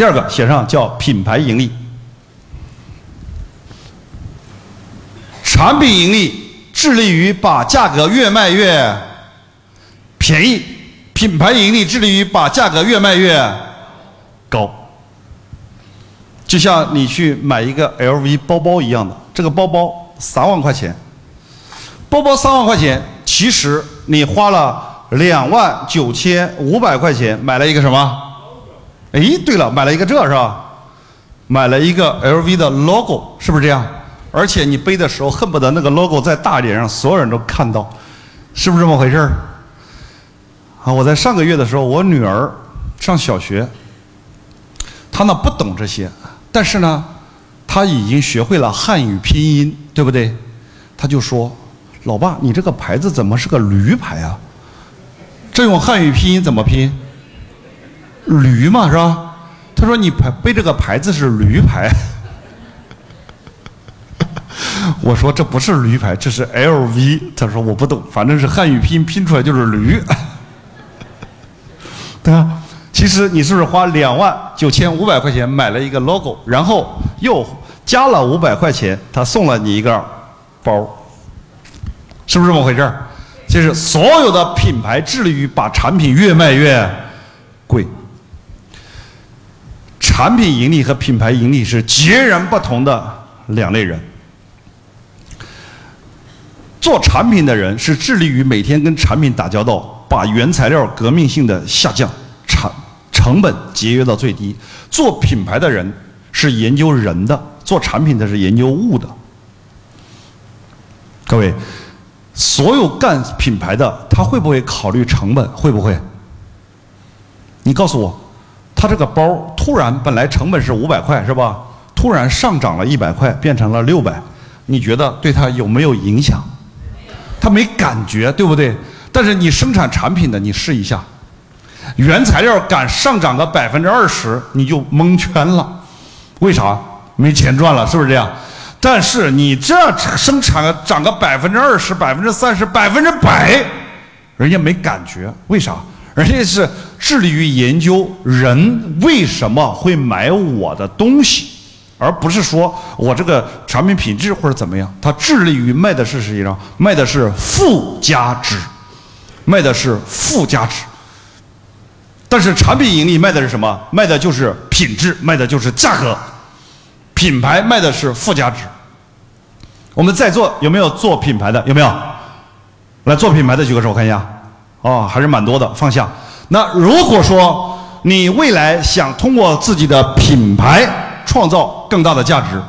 第二个写上叫品牌盈利。产品盈利致力于把价格越卖越便宜，品牌盈利致力于把价格越卖越高。就像你去买一个 LV 包包一样的，这个包包三万块钱，包包三万块钱，其实你花了两万九千五百块钱买了一个什么？哎，对了，买了一个这是吧？买了一个 LV 的 logo，是不是这样？而且你背的时候恨不得那个 logo 在大脸上，所有人都看到，是不是这么回事儿？啊，我在上个月的时候，我女儿上小学，她呢不懂这些，但是呢，她已经学会了汉语拼音，对不对？她就说：“老爸，你这个牌子怎么是个驴牌啊？这用汉语拼音怎么拼？驴嘛，是吧？”他说：“你牌背这个牌子是驴牌。”我说这不是驴牌，这是 LV。他说我不懂，反正是汉语拼音拼出来就是驴，对吧？其实你是不是花两万九千五百块钱买了一个 logo，然后又加了五百块钱，他送了你一个包，是不是这么回事儿？就是所有的品牌致力于把产品越卖越产品盈利和品牌盈利是截然不同的两类人。做产品的人是致力于每天跟产品打交道，把原材料革命性的下降，产成本节约到最低。做品牌的人是研究人的，做产品的是研究物的。各位，所有干品牌的，他会不会考虑成本？会不会？你告诉我，他这个包突然本来成本是五百块是吧？突然上涨了一百块，变成了六百，你觉得对他有没有影响？他没感觉，对不对？但是你生产产品的，你试一下，原材料敢上涨个百分之二十，你就蒙圈了。为啥？没钱赚了，是不是这样？但是你这生产涨个百分之二十、百分之三十、百分之百，人家没感觉，为啥？人家是致力于研究人为什么会买我的东西。而不是说我这个产品品质或者怎么样，它致力于卖的是实际上卖的是附加值，卖的是附加值。但是产品盈利卖的是什么？卖的就是品质，卖的就是价格。品牌卖的是附加值。我们在座有没有做品牌的？有没有？来做品牌的举个手，我看一下。哦，还是蛮多的。方向。那如果说你未来想通过自己的品牌，创造更大的价值。